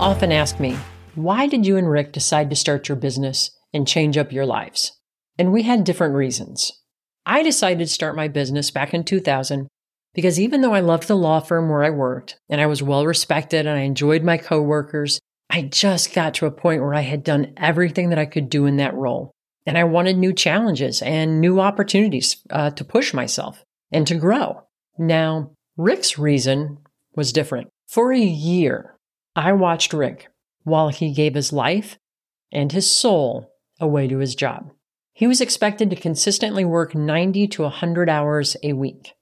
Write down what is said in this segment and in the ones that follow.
Often ask me, why did you and Rick decide to start your business and change up your lives? And we had different reasons. I decided to start my business back in 2000 because even though I loved the law firm where I worked and I was well respected and I enjoyed my coworkers, I just got to a point where I had done everything that I could do in that role. And I wanted new challenges and new opportunities uh, to push myself and to grow. Now, Rick's reason was different. For a year, I watched Rick while he gave his life and his soul away to his job. He was expected to consistently work 90 to 100 hours a week.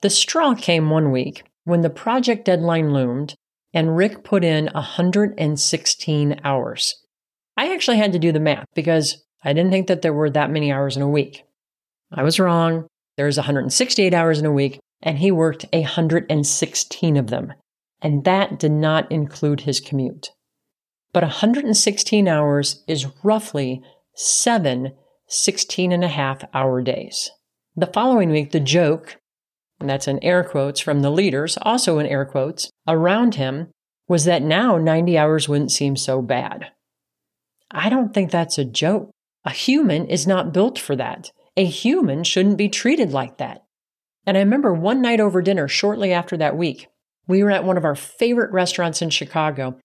The straw came one week when the project deadline loomed and Rick put in 116 hours. I actually had to do the math because I didn't think that there were that many hours in a week. I was wrong. There's 168 hours in a week, and he worked 116 of them and that did not include his commute. But 116 hours is roughly seven 16 and a half hour days. The following week, the joke, and that's in air quotes from the leaders, also in air quotes, around him was that now 90 hours wouldn't seem so bad. I don't think that's a joke. A human is not built for that. A human shouldn't be treated like that. And I remember one night over dinner shortly after that week, we were at one of our favorite restaurants in Chicago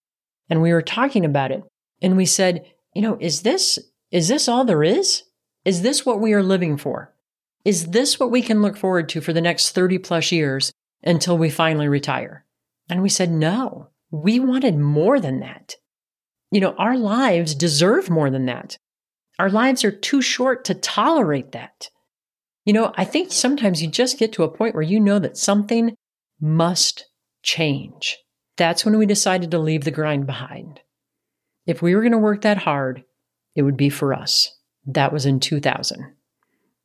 and we were talking about it. And we said, you know, is this, is this all there is? Is this what we are living for? Is this what we can look forward to for the next 30 plus years until we finally retire? And we said, no, we wanted more than that. You know, our lives deserve more than that. Our lives are too short to tolerate that. You know, I think sometimes you just get to a point where you know that something must change. That's when we decided to leave the grind behind. If we were going to work that hard, it would be for us. That was in 2000.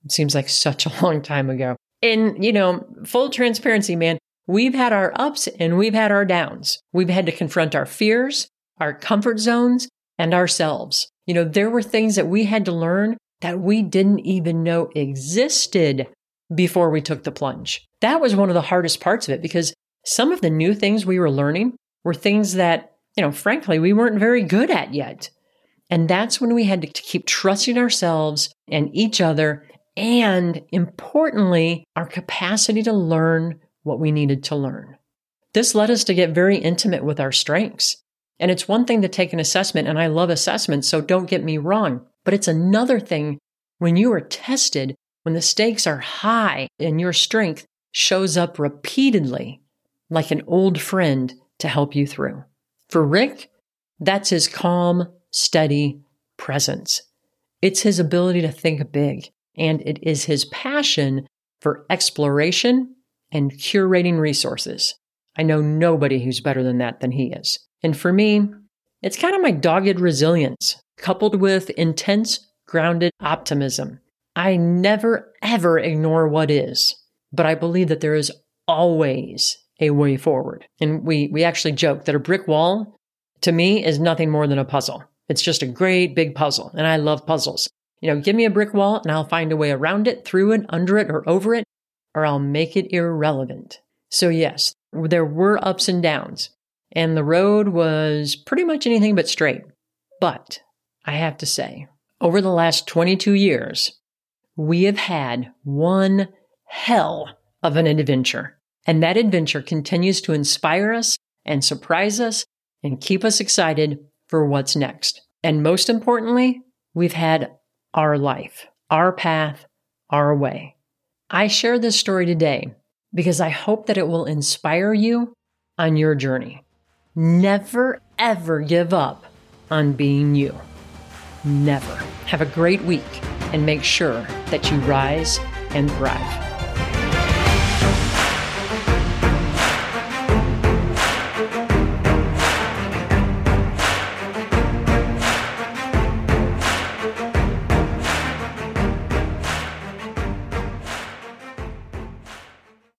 It seems like such a long time ago. And, you know, full transparency, man, we've had our ups and we've had our downs. We've had to confront our fears, our comfort zones, and ourselves. You know, there were things that we had to learn that we didn't even know existed before we took the plunge. That was one of the hardest parts of it because some of the new things we were learning were things that, you know, frankly, we weren't very good at yet. And that's when we had to keep trusting ourselves and each other, and importantly, our capacity to learn what we needed to learn. This led us to get very intimate with our strengths. And it's one thing to take an assessment, and I love assessments, so don't get me wrong. But it's another thing when you are tested, when the stakes are high and your strength shows up repeatedly like an old friend to help you through. For Rick, that's his calm, steady presence. It's his ability to think big, and it is his passion for exploration and curating resources. I know nobody who's better than that than he is. And for me, it's kind of my dogged resilience coupled with intense, grounded optimism. I never, ever ignore what is, but I believe that there is always a way forward. And we, we actually joke that a brick wall to me is nothing more than a puzzle. It's just a great big puzzle. And I love puzzles. You know, give me a brick wall and I'll find a way around it, through it, under it, or over it, or I'll make it irrelevant. So, yes, there were ups and downs, and the road was pretty much anything but straight. But I have to say, over the last 22 years, we have had one hell of an adventure. And that adventure continues to inspire us and surprise us and keep us excited for what's next. And most importantly, we've had our life, our path, our way. I share this story today because I hope that it will inspire you on your journey. Never, ever give up on being you. Never. Have a great week and make sure that you rise and thrive.